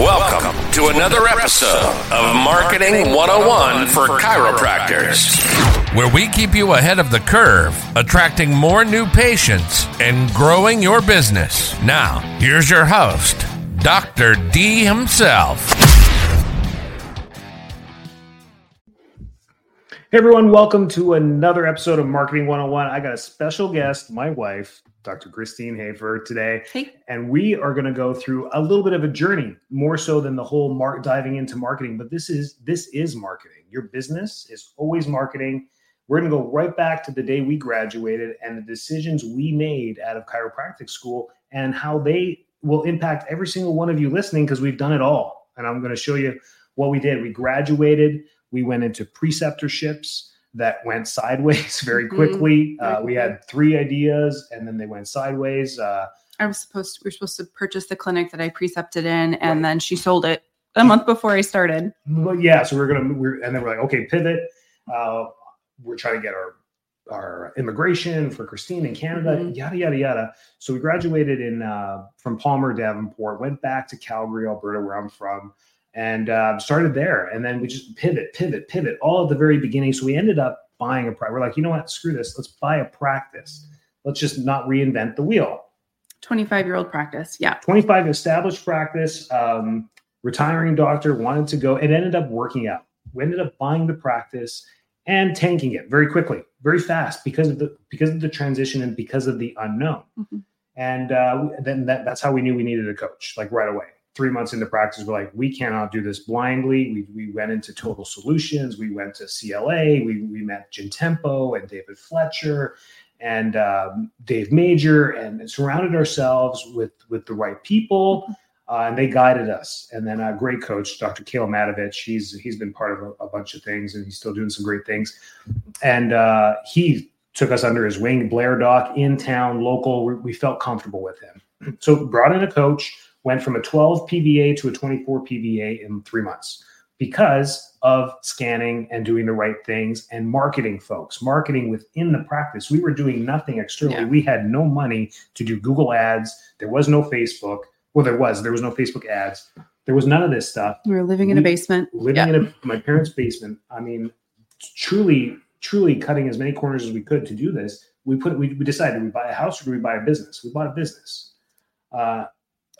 Welcome to another episode of Marketing 101 for Chiropractors, where we keep you ahead of the curve, attracting more new patients and growing your business. Now, here's your host, Dr. D himself. Hey everyone, welcome to another episode of Marketing 101. I got a special guest, my wife, Dr. Christine Hafer, today. Hey. And we are going to go through a little bit of a journey, more so than the whole mark diving into marketing. But this is this is marketing. Your business is always marketing. We're going to go right back to the day we graduated and the decisions we made out of chiropractic school and how they will impact every single one of you listening because we've done it all. And I'm going to show you what we did. We graduated, we went into preceptorships that went sideways very Mhm. quickly. Very Uh, we had three ideas and then they went sideways. Uh, I was supposed to, we were supposed to purchase the clinic that I precepted in, and then she sold it a month before I started. but yeah, so we're gonna we're and then we're like, okay, pivot. Uh, we're trying to get our our immigration for Christine in Canada, Mhm. yada yada yada. So we graduated in uh, from Palmer, Davenport, went back to Calgary, Alberta, where I'm from, and uh, started there. And then we just pivot, pivot, pivot, all at the very beginning. So we ended up buying a practice. We're like, you know what? Screw this. Let's buy a practice. Let's just not reinvent the wheel. 25 year old practice. Yeah. 25 established practice, um, retiring doctor, wanted to go. It ended up working out. We ended up buying the practice and tanking it very quickly, very fast because of the because of the transition and because of the unknown. Mhm. And uh, then that, that's how we knew we needed a coach, like right away. Three months into practice, we're like, we cannot do this blindly. We, we went into Total Solutions. We went to CLA. We, we met Tempo and David Fletcher and um, Dave Major and surrounded ourselves with with the right people, uh, and they guided us. And then a great coach, Dr. Kale Matovich, he's he's been part of a, a bunch of things, and he's still doing some great things. And uh, he took us under his wing, Blair Doc, in town, local. We, we felt comfortable with him, so brought in a coach. Went from a 12 PVA to a 24 PVA in three months because of scanning and doing the right things and marketing folks, marketing within the practice. We were doing nothing externally. Yeah. We had no money to do Google ads. There was no Facebook. Well, there was. There was no Facebook ads. There was none of this stuff. We were living in a basement. Living Yeah. in a, my parents' basement. I mean, truly, truly cutting as many corners as we could to do this. We put. We, we decided: we buy a house or do we buy a business? We bought a business. Uh,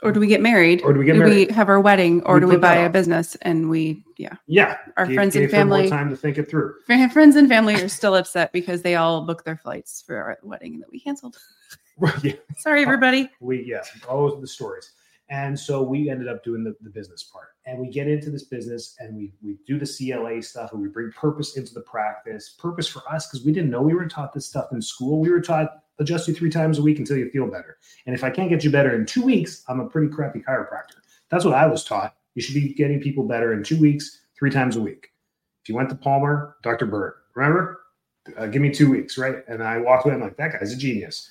Or do we get married? or do we get do married? we have our wedding or We do we buy a business and we, yeah. yeah, Our gave- friends and gave more family, time to think it through. friends and family are still upset because they all booked their flights for our wedding that we canceled. yeah. Sorry, oh, everybody. we yeah all the stories and so we ended up doing the, the business part. And we get into this business and we we do the cla stuff and we bring purpose into the practice. Purpose for us because we didn't know we were taught this stuff in school. We were taught adjust you three times a week until you feel better. And if i can't get you better in two weeks i'm a pretty crappy chiropractor. That's what i was taught. You should be getting people better in two weeks three times a week. If you went to palmer dr bird remember? Uh, give me two weeks right? And i walked away i'm like that guy's a genius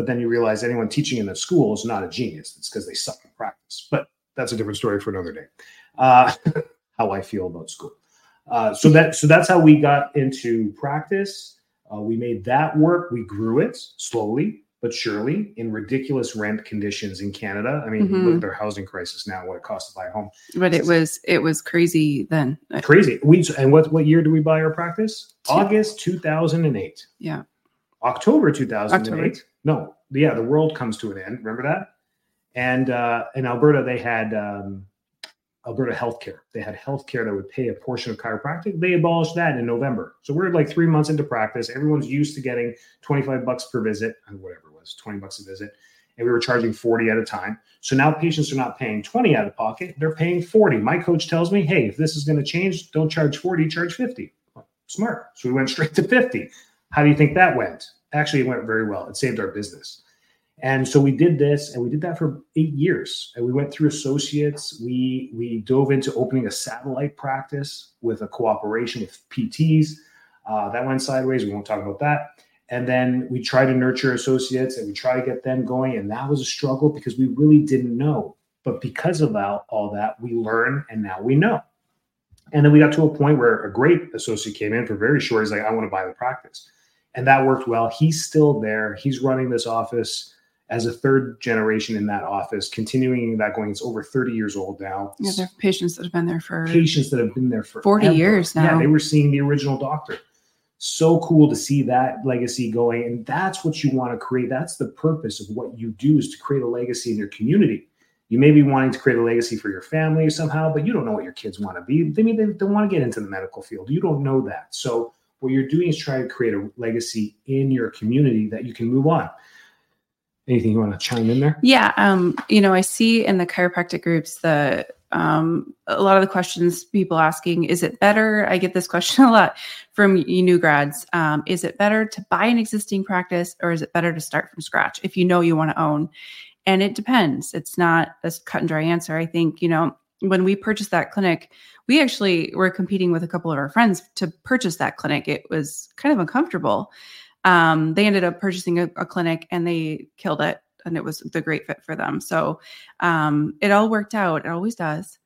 but then you realize anyone teaching in a school is not a genius. It's because they suck in practice. But that's a different story for another day. Uh, how I feel about school. Uh, so that so that's how we got into practice. Uh, we made that work. We grew it slowly but surely in ridiculous rent conditions in Canada. I mean, Mhm. look at their housing crisis now. What it costs to buy a home? But it was, it was crazy then. Crazy. We and what what year did we buy our practice? August two thousand and eight. Yeah. October 2008. October. No, yeah, the world comes to an end. Remember that? And uh, in Alberta, they had um, Alberta Healthcare. They had healthcare that would pay a portion of chiropractic. They abolished that in November. So we're like three months into practice. Everyone's used to getting 25 bucks per visit, or whatever it was, 20 bucks a visit. And we were charging 40 at a time. So now patients are not paying 20 out of pocket, they're paying 40. My coach tells me, hey, if this is going to change, don't charge 40, charge 50. Smart. So we went straight to 50. How do you think that went? Actually, it went very well. It saved our business. And so we did this, and we did that for eight years. And we went through associates. We we dove into opening a satellite practice with a cooperation with PTs. Uh, that went sideways. We won't talk about that. And then we try to nurture associates, and we try to get them going. And that was a struggle because we really didn't know. But because of all, all that, we learn, and now we know. And then we got to a point where a great associate came in for very short. He's like, I want to buy the practice. And that worked well. He's still there. He's running this office as a third generation in that office, continuing that going. It's over 30 years old now. Yeah, there are patients that have been there for patients that have been there for 40 years now. Yeah, they were seeing the original doctor. So cool to see that legacy going. And that's what you want to create. That's the purpose of what you do is to create a legacy in your community. You may be wanting to create a legacy for your family somehow, but you don't know what your kids want to be. They mean they, they want to get into the medical field. You don't know that. So what you're doing is trying to create a legacy in your community that you can move on. Anything you want to chime in there? Yeah, um, you know, I see in the chiropractic groups the um, a lot of the questions people asking is it better? I get this question a lot from you new grads um, is it better to buy an existing practice or is it better to start from scratch if you know you want to own? And it depends. It's not a cut and dry answer. I think you know when we purchased that clinic we actually were competing with a couple of our friends to purchase that clinic. It was kind of uncomfortable. Um, they ended up purchasing a, a, clinic and they killed it and it was the great fit for them. So um, it all worked out. It always does.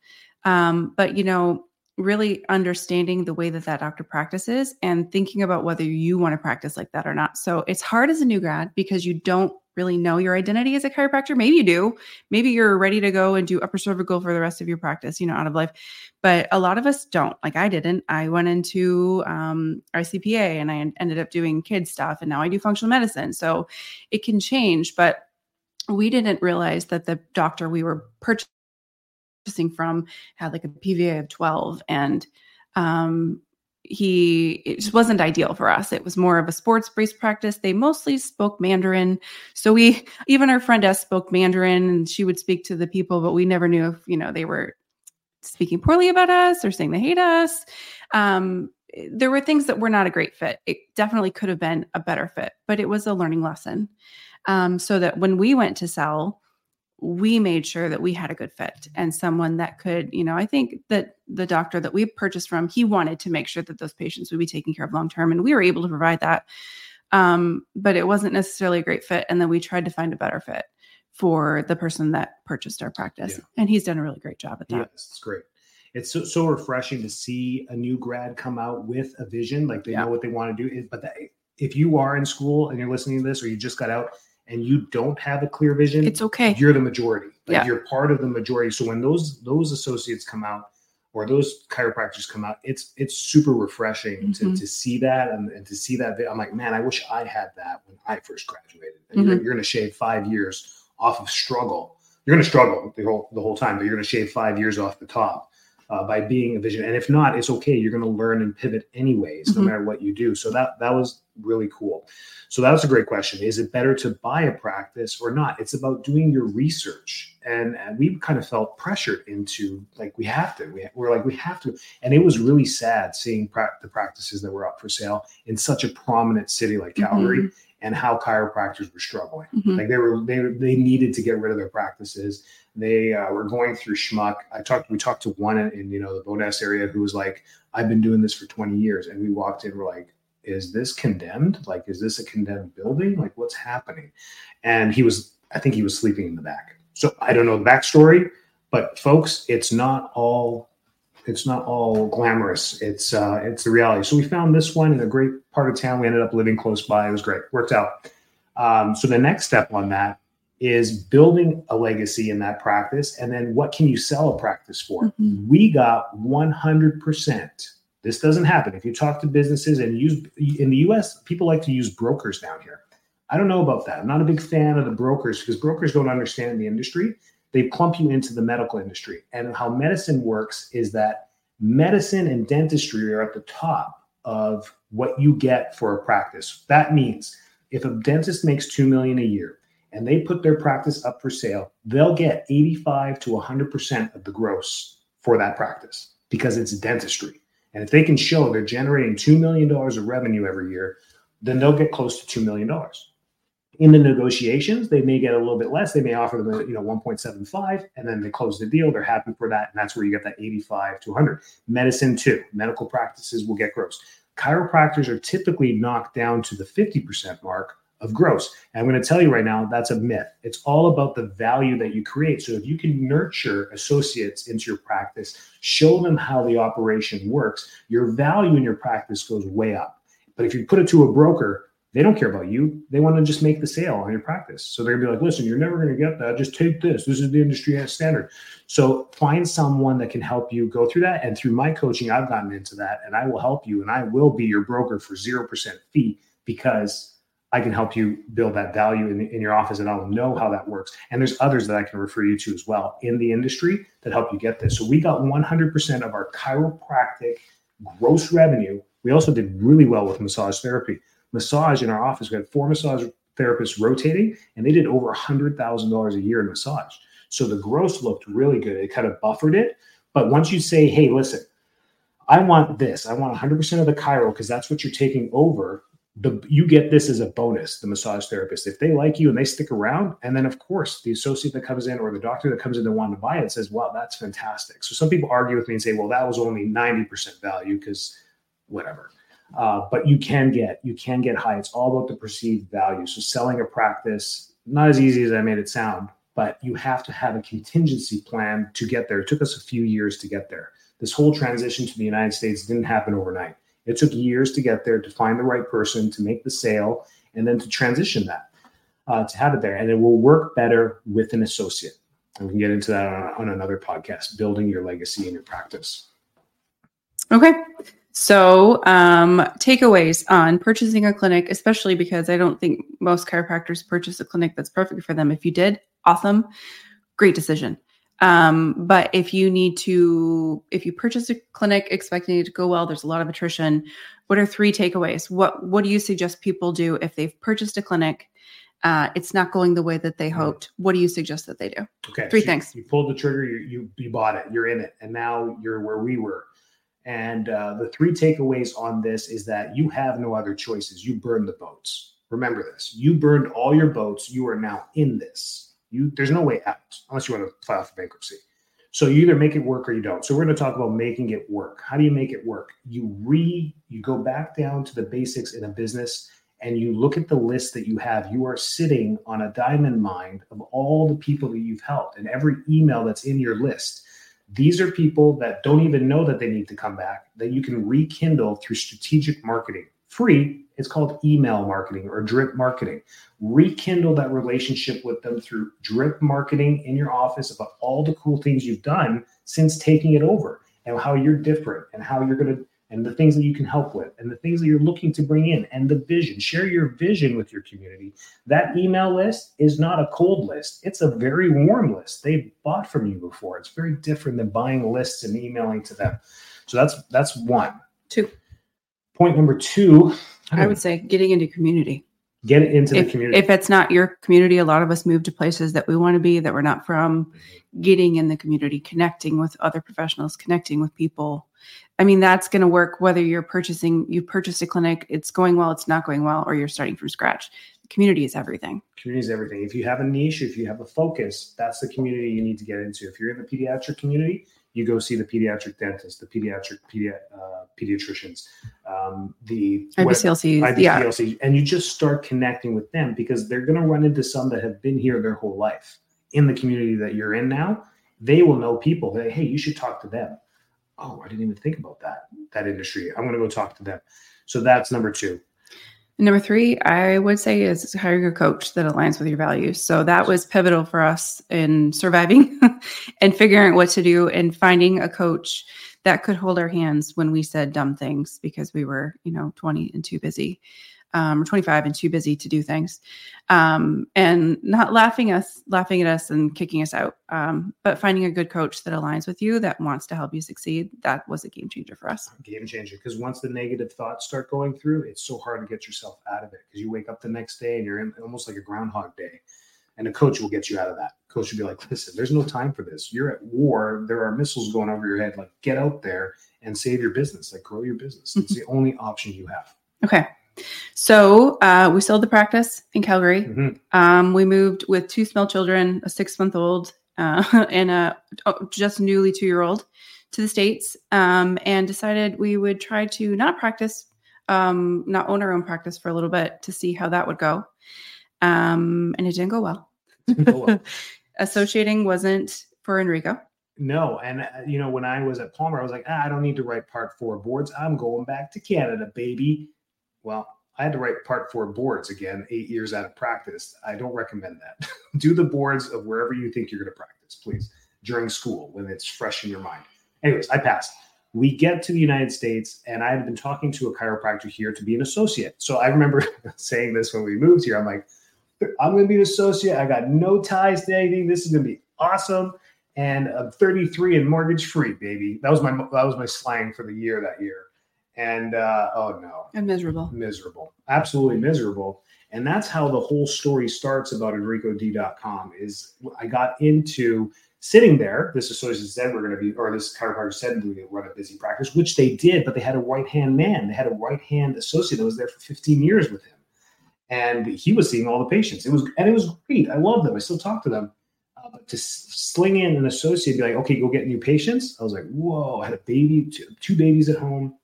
Um, but you know really understanding the way that that doctor practices and thinking about whether you want to practice like that or not. So it's hard as a new grad because you don't really know your identity as a chiropractor. Maybe you do. Maybe you're ready to go and do upper cervical for the rest of your practice, you know, out of life. But a lot of us don't. Like I didn't. I went into um, ICPA and I ended up doing kids stuff, and now I do functional medicine. So it can change. But we didn't realize that the doctor we were purchasing from had like a PVA of 12 and um, he it just wasn't ideal for us. It was more of a sports based practice. They mostly spoke Mandarin. So we even our friend S spoke Mandarin and she would speak to the people, but we never knew if, you know, they were speaking poorly about us or saying they hate us. Um, there were things that were not a great fit. It definitely could have been a better fit, but it was a learning lesson. Um, so that when we went to sell, we made sure that we had a good fit and someone that could, you know, I think that the doctor that we purchased from, he wanted to make sure that those patients would be taken care of long term, and we were able to provide that. Um, but it wasn't necessarily a great fit, and then we tried to find a better fit for the person that purchased our practice, yeah. and he's done a really great job at that. Yes, it's great. It's so, so refreshing to see a new grad come out with a vision, like they yeah. know what they want to do. But that, if you are in school and you're listening to this, or you just got out, and you don't have a clear vision, it's okay. You're the majority. Like yeah. you're part of the majority. So when those those associates come out or those chiropractors come out, it's it's super refreshing mm-hmm. to, to see that and, and, to see that. I'm like, man, I wish I had that when I first graduated. Mm-hmm. you're, you're going to shave five years off of struggle. You're going to struggle the whole the whole time, but you're going to shave five years off the top. Uh, by being a vision. And if not, it's okay. You're going to learn and pivot anyways, mm-hmm. no matter what you do. So that that was really cool. So that was a great question. Is it better to buy a practice or not? It's about doing your research. And, and we kind of felt pressured into like, we have to, we, we're like, we have to. And it was really sad seeing pra- the practices that were up for sale in such a prominent city like Calgary mm-hmm. and how chiropractors were struggling. Mm-hmm. Like they were, they, they needed to get rid of their practices. They uh, were going through schmuck. I talked, we talked to one in, in you know, the Bowness area who was like, I've been doing this for 20 years. And we walked in, we're like, is this condemned? Like, is this a condemned building? Like, what's happening? And he was, I think he was sleeping in the back. So I don't know the backstory, but folks, it's not all it's not all glamorous. It's uh, it's the reality. So we found this one in a great part of town. We ended up living close by. It was great. Worked out. Um, so the next step on that is building a legacy in that practice, and then what can you sell a practice for? Mm-hmm. We got 100 percent this doesn't happen. If you talk to businesses and use in the US, people like to use brokers down here. I don't know about that. I'm not a big fan of the brokers because brokers don't understand the industry. They plump you into the medical industry. And how medicine works is that medicine and dentistry are at the top of what you get for a practice. That means if a dentist makes 2 million a year and they put their practice up for sale, they'll get 85 to 100% of the gross for that practice because it's dentistry. And if they can show they're generating $2 million of revenue every year, then they'll get close to $2 million. In the negotiations, they may get a little bit less. They may offer them, you know, 1.75, and then they close the deal. They're happy for that, and that's where you get that 85 to 100. Medicine too. Medical practices will get gross. Chiropractors are typically knocked down to the 50% mark of gross. And I'm going to tell you right now, that's a myth. It's all about the value that you create. So if you can nurture associates into your practice, show them how the operation works, your value in your practice goes way up. But if you put it to a broker, They don't care about you. They want to just make the sale on your practice. So they're gonna be like, listen, you're never gonna get that. Just take this. This is the industry standard. So find someone that can help you go through that. And through my coaching, I've gotten into that and I will help you and I will be your broker for 0% fee because I can help you build that value in, in your office and I'll know how that works. And there's others that I can refer you to as well in the industry that help you get this. So we got 100% of our chiropractic gross revenue. We also did really well with massage therapy. Massage in our office, we had four massage therapists rotating and they did over $100,000 a year in massage. So the gross looked really good. It kind of buffered it. But once you say, hey, listen, I want this, I want 100% of the chiro because that's what you're taking over the you get this as a bonus the massage therapist. If they like you and they stick around and then of course the associate that comes in or the doctor that comes in that want to buy it says wow that's fantastic. So some people argue with me and say well that was only 90% value because whatever. Uh, but you can get you can get high. It's all about the perceived value. So selling a practice not as easy as i made it sound but you have to have a contingency plan to get there. It took us a few years to get there. This whole transition to the united states didn't happen overnight it took years to get there, to find the right person, to make the sale, and then to transition that, uh, to have it there. And it will work better with an associate. And we can get into that on, on another podcast, building your legacy in your practice. Okay. So, um, takeaways on purchasing a clinic, especially because I don't think most chiropractors purchase a clinic that's perfect for them. If you did, awesome. Great decision. Um, but if you need to, if you purchase a clinic expecting it to go well, there's a lot of attrition. What are three takeaways? What What do you suggest people do if they've purchased a clinic? Uh, it's not going the way that they hoped. What do you suggest that they do? Okay, three so things. You, you pulled the trigger. You, you you bought it. You're in it, and now you're where we were. And uh, the three takeaways on this is that you have no other choices. You burn the boats. Remember this. You burned all your boats. You are now in this. You there's no way out unless you want to file for bankruptcy. So you either make it work or you don't. So we're going to talk about making it work. How do you make it work? You re you go back down to the basics in a business and you look at the list that you have. You are sitting on a diamond mine of all the people that you've helped and every email that's in your list. These are people that don't even know that they need to come back that you can rekindle through strategic marketing. Free it's called email marketing or drip marketing. Rekindle that relationship with them through drip marketing in your office about all the cool things you've done since taking it over and how you're different and how you're going to and the things that you can help with and the things that you're looking to bring in and the vision. Share your vision with your community. That email list is not a cold list. It's a very warm list. They've bought from you before. It's very different than buying lists and emailing to them. So that's that's one. Two point number two I would say getting into community. Get into if, the community. If it's not your community, a lot of us move to places that we want to be that we're not from. Getting in the community, connecting with other professionals, connecting with people. I mean, that's going to work whether you're purchasing, you purchased a clinic, it's going well, it's not going well, or you're starting from scratch. Community is everything. Community is everything. If you have a niche, if you have a focus, that's the community you need to get into. If you're in the pediatric community, you go see the pediatric dentist, the pediatric pedi- uh, pediatricians, um, the IBCLC, IBCLC, yeah. and you just start connecting with them because they're going to run into some that have been here their whole life in the community that you're in now. They will know people that hey, you should talk to them. Oh, I didn't even think about that that industry. I'm going to go talk to them. So that's number two. Number three, I would say is hiring a coach that aligns with your values. So that was pivotal for us in surviving and figuring out what to do and finding a coach that could hold our hands when we said dumb things because we were, you know, 20 and too busy um, or 25 and too busy to do things. Um, and not laughing us laughing at us and kicking us out. Um, but finding a good coach that aligns with you that wants to help you succeed that was a game changer for us. Game changer. Because once the negative thoughts start going through it's so hard to get yourself out of it. Because you wake up the next day and you're in almost like a groundhog day. And a coach will get you out of that. Coach will be like listen there's no time for this. You're at war. There are missiles going over your head. Like get out there and save your business. Like grow your business. It's the only option you have. Okay so uh, we sold the practice in Calgary. Mm-hmm. Um, we moved with two small children, a six month old uh, and a oh, just newly two year old, to the States um, and decided we would try to not practice, um, not own our own practice for a little bit to see how that would go. Um, and it didn't go well. Didn't go well. Associating wasn't for Enrico. No, and uh, you know when I was at Palmer, I was like, ah, I don't need to write Part Four boards. I'm going back to Canada, baby. Well, I had to write part four boards again, eight years out of practice. I don't recommend that. Do the boards of wherever you think you're going to practice, please, during school when it's fresh in your mind. Anyways, I passed. We get to the United States, and I had been talking to a chiropractor here to be an associate. So I remember saying this when we moved here. I'm like, I'm going to be an associate. I got no ties to anything. This is going to be awesome. And I'm 33 and mortgage free, baby. That was my that was my slang for the year that year. And uh, oh no, and miserable, miserable, absolutely miserable. And that's how the whole story starts about EnricoD.com. Is I got into sitting there. This associate said we're going to be, or this chiropractor said we're going to run a busy practice, which they did. But they had a right hand man. They had a right hand associate that was there for 15 years with him, and he was seeing all the patients. It was and it was great. I love them. I still talk to them to sling in an associate, be like, okay, go get new patients. I was like, whoa, I had a baby, two, two babies at home.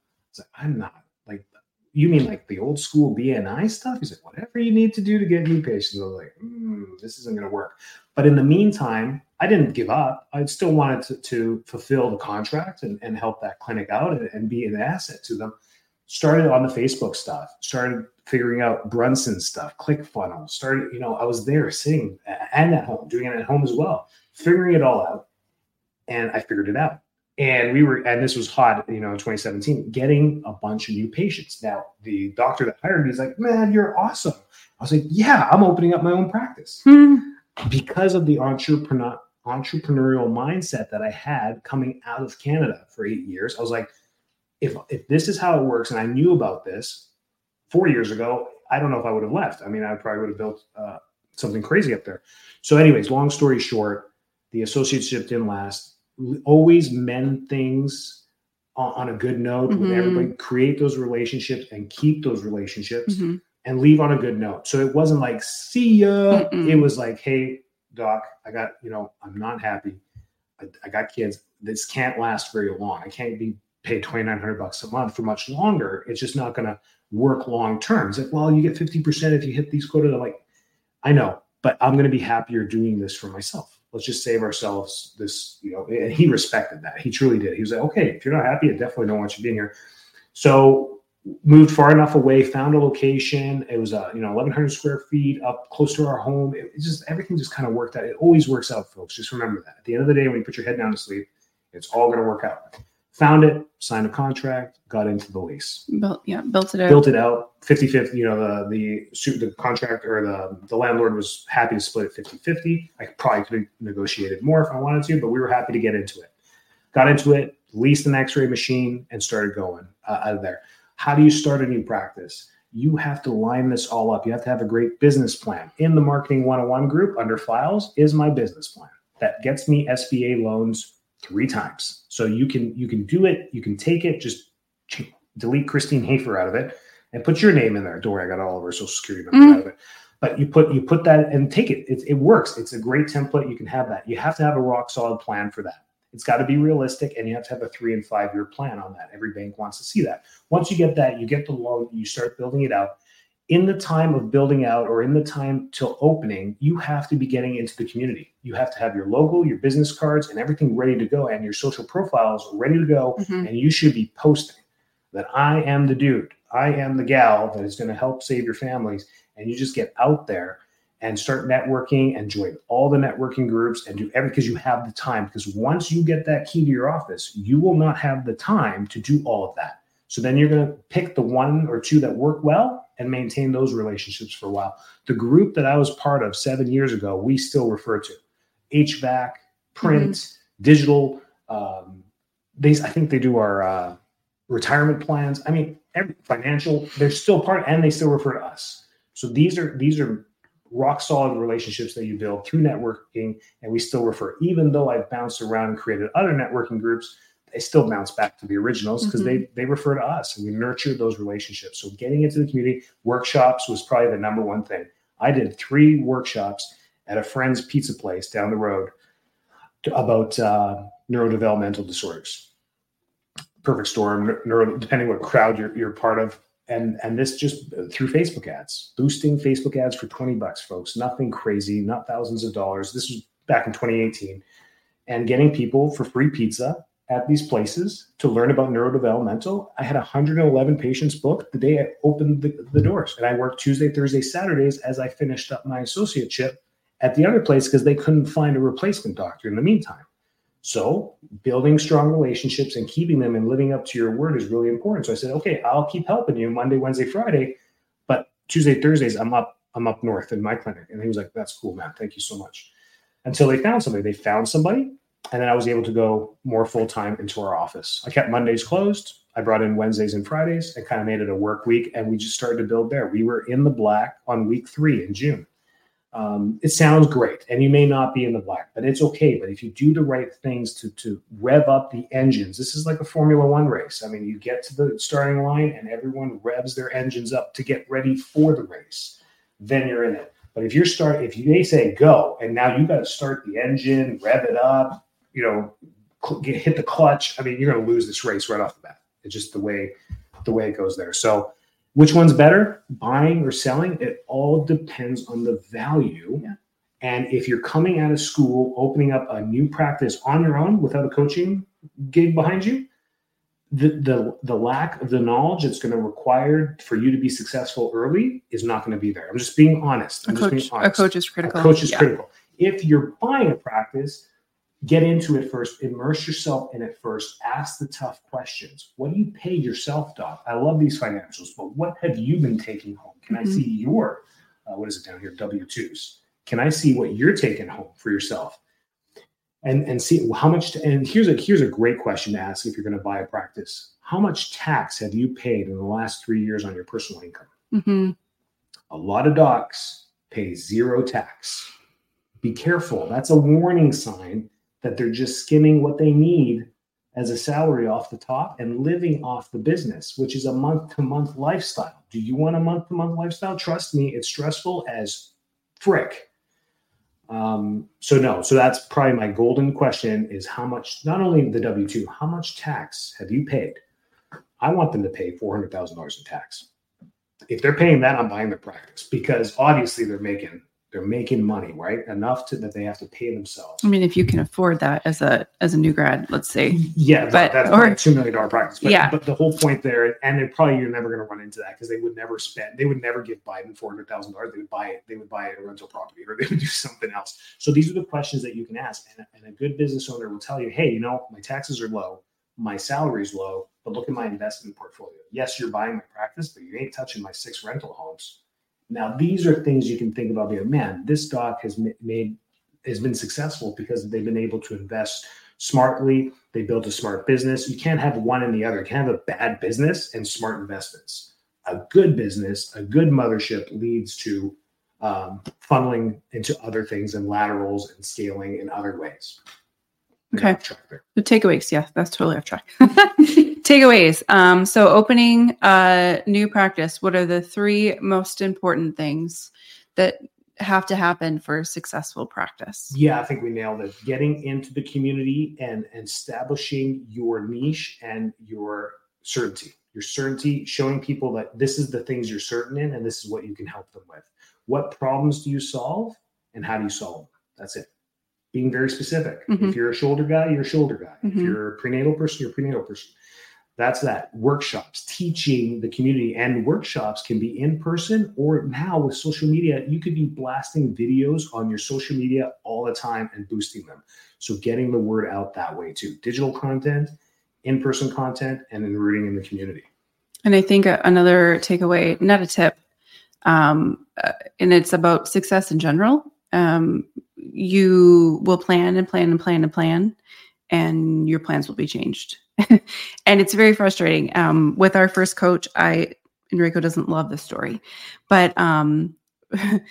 Like, I'm not like, you mean like the old school BNI stuff? He's like, whatever you need to do to get new patients. I was like, mm, this isn't going to work. But in the meantime, I didn't give up. I still wanted to, to fulfill the contract and, and help that clinic out and, and be an asset to them started on the Facebook stuff, started figuring out Brunson stuff, ClickFunnels, started, you know, I was there sitting and at home, doing it at home as well, figuring it all out. And I figured it out. And we were, and this was hot, you know, in 2017, getting a bunch of new patients. Now, the doctor that hired me is like, man, you're awesome. I was like, yeah, I'm opening up my own practice hmm. because of the entrepreneur entrepreneurial mindset that I had coming out of Canada for eight years. I was like, if if this is how it works, and I knew about this four years ago, I don't know if I would have left. I mean, I probably would have built uh, something crazy up there. So, anyways, long story short, the associateship didn't last. Always mend things on, on a good note mm-hmm. with everybody. Create those relationships and keep those relationships. Mm-hmm. And leave on a good note. So it wasn't like, see ya. Mm-mm. It was like, hey, doc, I got, you know, I'm not happy. I, I got kids. This can't last very long. I can't be paid 2900 bucks a month for much longer it's just not going to work long term it's like well you get 50% if you hit these quotas i'm like i know but i'm going to be happier doing this for myself let's just save ourselves this you know and he respected that. He truly did. He was like okay if you're not happy i definitely don't want you being here. So moved far enough away found a location. It was a you know 1100 square feet up close to our home. It, it just everything just kind of worked out. It always works out folks. Just remember that. At the end of the day when you put your head down to sleep it's all going to work out found it, signed a contract, got into the lease. Built, yeah, built it out. Built it out 50 50. You know, the, the, the contract or the, the landlord was happy to split it 50 50. I probably could have negotiated more if I wanted to, but we were happy to get into it. Got into it, leased an x ray machine, and started going uh, out of there. How do you start a new practice? You have to line this all up. You have to have a great business plan. In the Marketing 101 group under files is my business plan that gets me SBA loans three times. So you can you can do it. You can take it. Just delete Christine Hafer out of it and put your name in there. Don't worry, I got all of her social security number mm-hmm. out of it. But you put you put that and take it. it. It works. It's a great template. You can have that. You have to have a rock solid plan for that. It's got to be realistic, and you have to have a three and five year plan on that. Every bank wants to see that. Once you get that, you get the loan. You start building it out in the time of building out or in the time till opening, you have to be getting into the community. You have to have your logo, your business cards, and everything ready to go, and your social profiles ready to go. Mm-hmm. And you should be posting that I am the dude, I am the gal that is going to help save your families. And you just get out there and start networking and join all the networking groups and do everything because you have the time. Because once you get that key to your office, you will not have the time to do all of that. So then you're going to pick the one or two that work well and maintain those relationships for a while. The group that I was part of seven years ago, we still refer to HVAC, print, mm-hmm. digital. Um, they, I think they do our uh, retirement plans. I mean, every, financial. They're still part, and they still refer to us. So these are these are rock solid relationships that you build through networking, and we still refer. Even though I've bounced around and created other networking groups, they still bounce back to the originals because mm-hmm. they they refer to us and we nurture those relationships. So getting into the community workshops was probably the number one thing. I did three workshops at a friend's pizza place down the road to, about uh, neurodevelopmental disorders. Perfect storm, neuro, depending what crowd you're, you're part of. And, and this just through Facebook ads, boosting Facebook ads for 20 bucks, folks. Nothing crazy, not thousands of dollars. This was back in 2018. And getting people for free pizza at these places to learn about neurodevelopmental. I had 111 patients booked the day I opened the, the doors. And I worked Tuesday, Thursday, Saturdays as I finished up my associateship at the other place because they couldn't find a replacement doctor in the meantime. So, building strong relationships and keeping them and living up to your word is really important. So I said, okay, I'll keep helping you Monday, Wednesday, Friday, but Tuesday, Thursdays, I'm up, I'm up north in my clinic. And he was like, that's cool, man. Thank you so much. Until they found somebody. They found somebody, and then I was able to go more full time into our office. I kept Mondays closed. I brought in Wednesdays and Fridays and kind of made it a work week, and we just started to build there. We were in the black on week three in June um, it sounds great and you may not be in the black but it's okay but if you do the right things to to rev up the engines this is like a formula one race i mean you get to the starting line and everyone revs their engines up to get ready for the race then you're in it but if you're start if you, they say go and now you got to start the engine rev it up you know get, hit the clutch i mean you're going to lose this race right off the bat it's just the way the way it goes there so which one's better, buying or selling? It all depends on the value. Yeah. And if you're coming out of school, opening up a new practice on your own without a coaching gig behind you, the the, the lack of the knowledge that's going to require for you to be successful early is not going to be there. I'm just being honest. I'm a, coach, being honest. a coach is critical. A coach is yeah. critical. If you're buying a practice, get into it first, immerse yourself in it first, ask the tough questions. What do you pay yourself, Doc? I love these financials, but what have you been taking home? Can mm-hmm. I see your, uh, what is it down here, W 2s? Can I see what you're taking home for yourself? And, and see how much, to, and here's a, here's a great question to ask if you're going to buy a practice. How much tax have you paid in the last three years on your personal income? Mm-hmm. A lot of docs pay zero tax. Be careful. That's a warning sign that they're just skimming what they need as a salary off the top and living off the business, which is a month to month lifestyle. Do you want a month to month lifestyle? Trust me, it's stressful as frick. Um, so no, so that's probably my golden question is how much, not only the W-2, how much tax have you paid? I want them to pay $400,000 in tax. If they're paying that, I'm buying their practice because obviously they're making they're making money, right? Enough to that they have to pay themselves. I mean, if you can afford that as a as a new grad, let's say. Yeah, but, that's or, a two million dollar practice. But, yeah. But the whole point there, and then probably you're never going to run into that because they would never spend. They would never give Biden four hundred thousand dollars. They would buy it. They would buy a rental property, or they would do something else. So these are the questions that you can ask, and, and a good business owner will tell you, hey, you know, my taxes are low, my salary is low, but look at my investment portfolio. Yes, you're buying my practice, but you ain't touching my six rental homes now, these are things you can think about. Being, man, this stock has made has been successful because they've been able to invest smartly. They built a smart business. You can't have one and the other. You can't have a bad business and smart investments. A good business, a good mothership leads to um, funneling into other things and laterals and scaling in other ways. Okay. The takeaways. Yeah, that's totally off track. takeaways. Um, so opening a new practice, what are the three most important things that have to happen for successful practice? Yeah, I think we nailed it. Getting into the community and, and establishing your niche and your certainty. Your certainty, showing people that this is the things you're certain in and this is what you can help them with. What problems do you solve and how do you solve them? That's it being very specific. Mm-hmm. If you're a shoulder guy, you're a shoulder guy. Mm-hmm. If you're a prenatal person, you're a prenatal person. That's that. Workshops, teaching the community, and workshops can be in person or now with social media, you could be blasting videos on your social media all the time and boosting them. So getting the word out that way too. Digital content, in person content, and then rooting in the community. And I think another takeaway, not a tip, um, uh, and it's about success in general. Um, you will plan and plan and plan and plan, and your plans will be changed. and it's very frustrating. Um, with our first coach, I Enrico doesn't love this story, but um,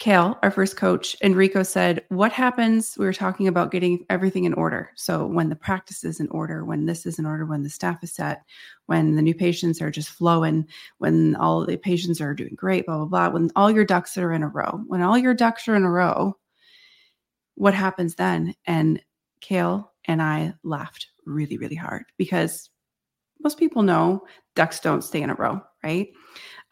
Kale, our first coach, Enrico said, What happens? We were talking about getting everything in order. So, when the practice is in order, when this is in order, when the staff is set, when the new patients are just flowing, when all the patients are doing great, blah, blah, blah, when all your ducks are in a row, when all your ducks are in a row, what happens then? And Kale and I laughed really, really hard because most people know ducks don't stay in a row, right?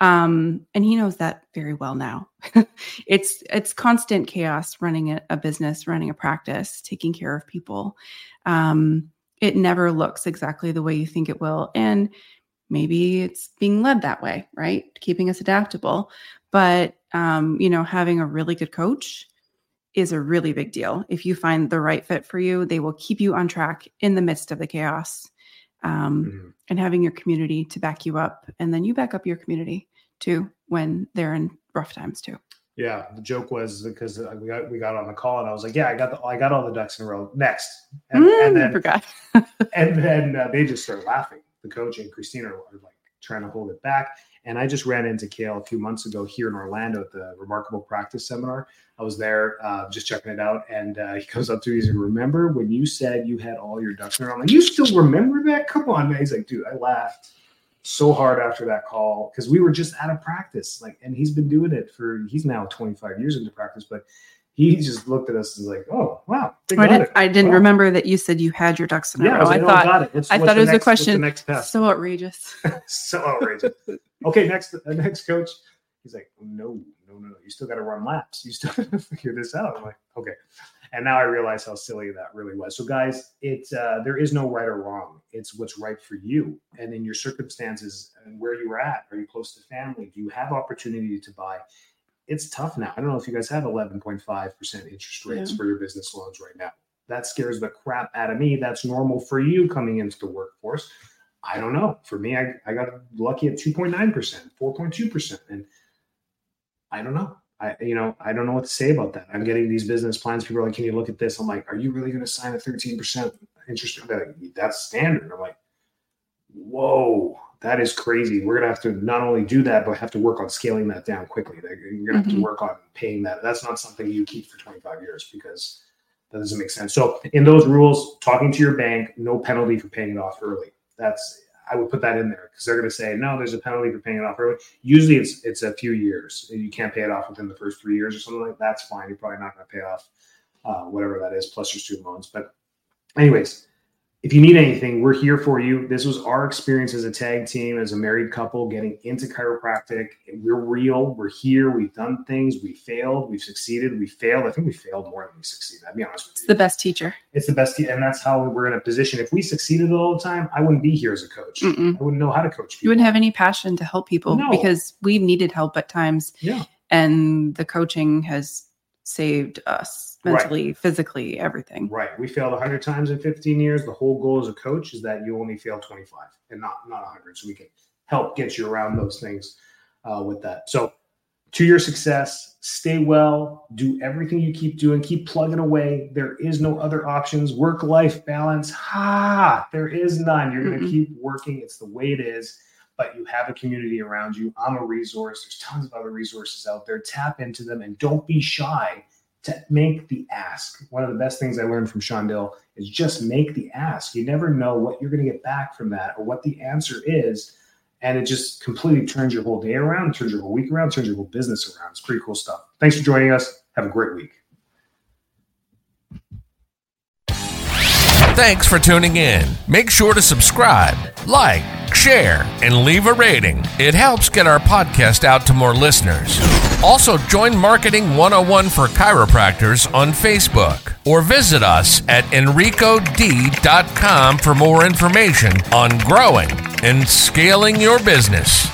Um, and he knows that very well now. it's it's constant chaos running a, a, business, running a practice, taking care of people. Um, it never looks exactly the way you think it will. And maybe it's being led that way, right? Keeping us adaptable. But, um, you know, having a really good coach is a really big deal. If you find the right fit for you, they will keep you on track in the midst of the chaos. Um, mm-hmm. And having your community to back you up, and then you back up your community too when they're in rough times too. Yeah, the joke was because we got we got on the call and I was like, "Yeah, I got the I got all the ducks in a row." Next, and, mm, and then forgot, and then uh, they just started laughing. The coach and Christina are like trying to hold it back. And I just ran into Kale a few months ago here in Orlando at the Remarkable Practice Seminar. I was there uh, just checking it out, and uh, he goes up to me. He's like, "Remember when you said you had all your ducks in a row?" I'm like, "You still remember that? Come on, man!" He's like, "Dude, I laughed." so hard after that call because we were just out of practice. Like, and he's been doing it for he's now 25 years into practice, but he just looked at us and was like, "Oh, wow!" I, did, I, didn't wow. rember that you said you had your ducks in a yeah, row. I, I thought it. I thought it was next, a question. So outrageous. so outrageous. Okay, next next coach. He's like, "No, no, no, no! You still got to run laps. You still got to figure this out." I'm like, "Okay." And now I realize how silly that really was. So, guys, it uh, there is no right or wrong. It's what's right for you and in your circumstances and where you are at. Are you close to family? Do you have opportunity to buy? It's tough now. I don't know if you guys have 11.5% interest rates yeah. for your business loans right now. That scares the crap out of me. That's normal for you coming into the workforce. I don't know. For me, I, I got lucky at 2.9%, 4.2%. And I don't know. I, you know, I don't know what to say about that. I'm getting these business plans. People are like, "Can you look at this?" I'm like, "Are you really going to sign a 13 percent interest?" Like, That's standard. I'm like, "Whoa, that is crazy." We're going to have to not only do that, but have to work on scaling that down quickly. You're going to have mm-hmm. to work on paying that. That's not something you keep for 25 years because that doesn't make sense. So, in those rules, talking to your bank, no penalty for paying it off early. That's I would put that in there because they're going to say no. There's a penalty for paying it off early. Usually, it's it's a few years. You can't pay it off within the first three years or something like that. That's fine. You're probably not going to pay off uh, whatever that is plus your student loans. But, anyways, if you need anything, we're here for you. This was our experience as a tag team, as a married couple getting into chiropractic. We're real. We're here. We've done things. We failed. We've succeeded. We failed. I think we failed more than we succeeded. I'll be honest with you. It's the best teacher. It's the best. Te- and that's how we're in a position. If we succeeded all the time, I wouldn't be here as a coach. Mm-mm. I wouldn't know how to coach people. You wouldn't have any passion to help people no. because we've needed help at times. Yeah. And the coaching has saved us mentally, right. physically, everything. Right. We failed 100 times in 15 years. The whole goal as a coach is that you only fail 25 and not not 100. So we can help get you around those things uh, with that. So to your success, stay well, do everything you keep doing, keep plugging away. There is no other options. Work life balance, ha, there is none. You're going to keep working. It's the way it is but you have a community around you. I'm a resource. There's tons of other resources out there. Tap into them and don't be shy to make the ask. One of the best things I learned from Sean Dill is just make the ask. You never know what you're going to get back from that or what the answer is. And it just completely turns your whole day around, turns your whole week around, turns your whole business around. It's pretty cool stuff. Thanks for joining us. Have a great week. Thanks for tuning in. Make sure to subscribe, like, share, and leave a rating. It helps get our podcast out to more listeners. Also, join Marketing 101 for Chiropractors on Facebook or visit us at enricod.com for more information on growing and scaling your business.